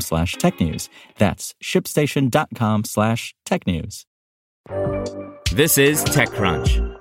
slash technews. That's shipstation.com slash technews. This is TechCrunch.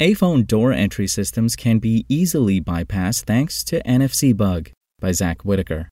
Aiphone door entry systems can be easily bypassed thanks to NFC Bug by Zack Whittaker.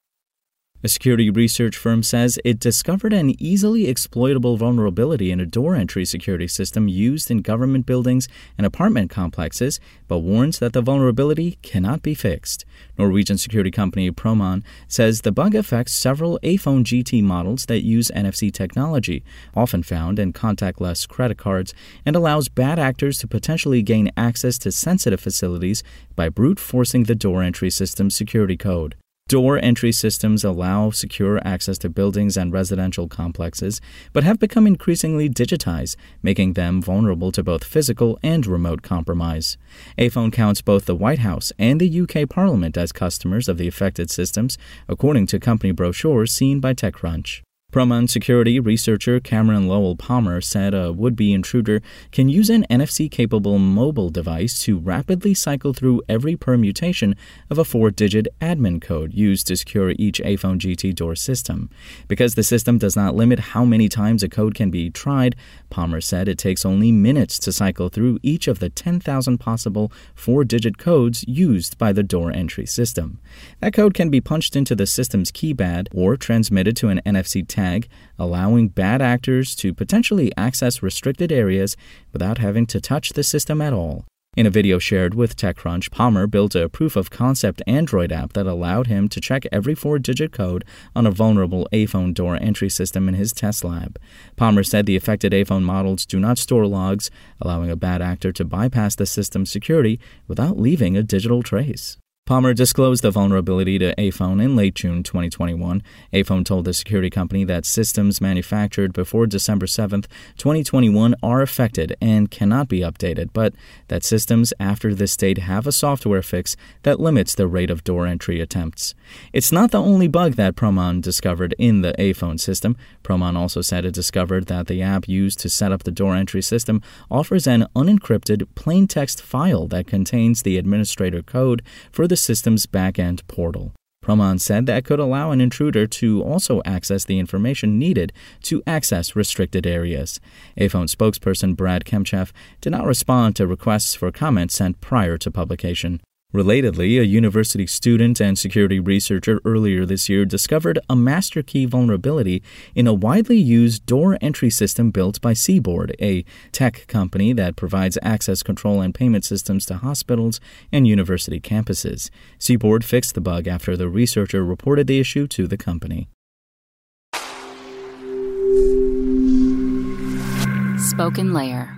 A security research firm says it discovered an easily exploitable vulnerability in a door entry security system used in government buildings and apartment complexes, but warns that the vulnerability cannot be fixed. Norwegian security company Promon says the bug affects several Aiphone GT models that use NFC technology, often found in contactless credit cards, and allows bad actors to potentially gain access to sensitive facilities by brute forcing the door entry system's security code. Door entry systems allow secure access to buildings and residential complexes, but have become increasingly digitized, making them vulnerable to both physical and remote compromise. Aiphone counts both the White House and the UK Parliament as customers of the affected systems, according to company brochures seen by TechCrunch. Promon security researcher Cameron Lowell Palmer said a would be intruder can use an NFC capable mobile device to rapidly cycle through every permutation of a four digit admin code used to secure each Aiphone GT door system. Because the system does not limit how many times a code can be tried, Palmer said it takes only minutes to cycle through each of the 10,000 possible four digit codes used by the door entry system. That code can be punched into the system's keypad or transmitted to an NFC tag, allowing bad actors to potentially access restricted areas without having to touch the system at all. In a video shared with TechCrunch, Palmer built a proof of concept Android app that allowed him to check every four digit code on a vulnerable Aiphone door entry system in his test lab. Palmer said the affected Aiphone models do not store logs, allowing a bad actor to bypass the system's security without leaving a digital trace. Palmer disclosed the vulnerability to Aiphone in late June 2021. Aiphone told the security company that systems manufactured before December 7, 2021 are affected and cannot be updated, but that systems after this date have a software fix that limits the rate of door entry attempts. It's not the only bug that Promon discovered in the Aiphone system. Promon also said it discovered that the app used to set up the door entry system offers an unencrypted plain text file that contains the administrator code for the system's backend portal. Promon said that could allow an intruder to also access the information needed to access restricted areas. Aiphone spokesperson Brad Kemcheff did not respond to requests for comment sent prior to publication. Relatedly, a university student and security researcher earlier this year discovered a master key vulnerability in a widely used door entry system built by CBORD, a tech company that provides access control and payment systems to hospitals and university campuses. CBORD fixed the bug after the researcher reported the issue to the company. Spoken Layer.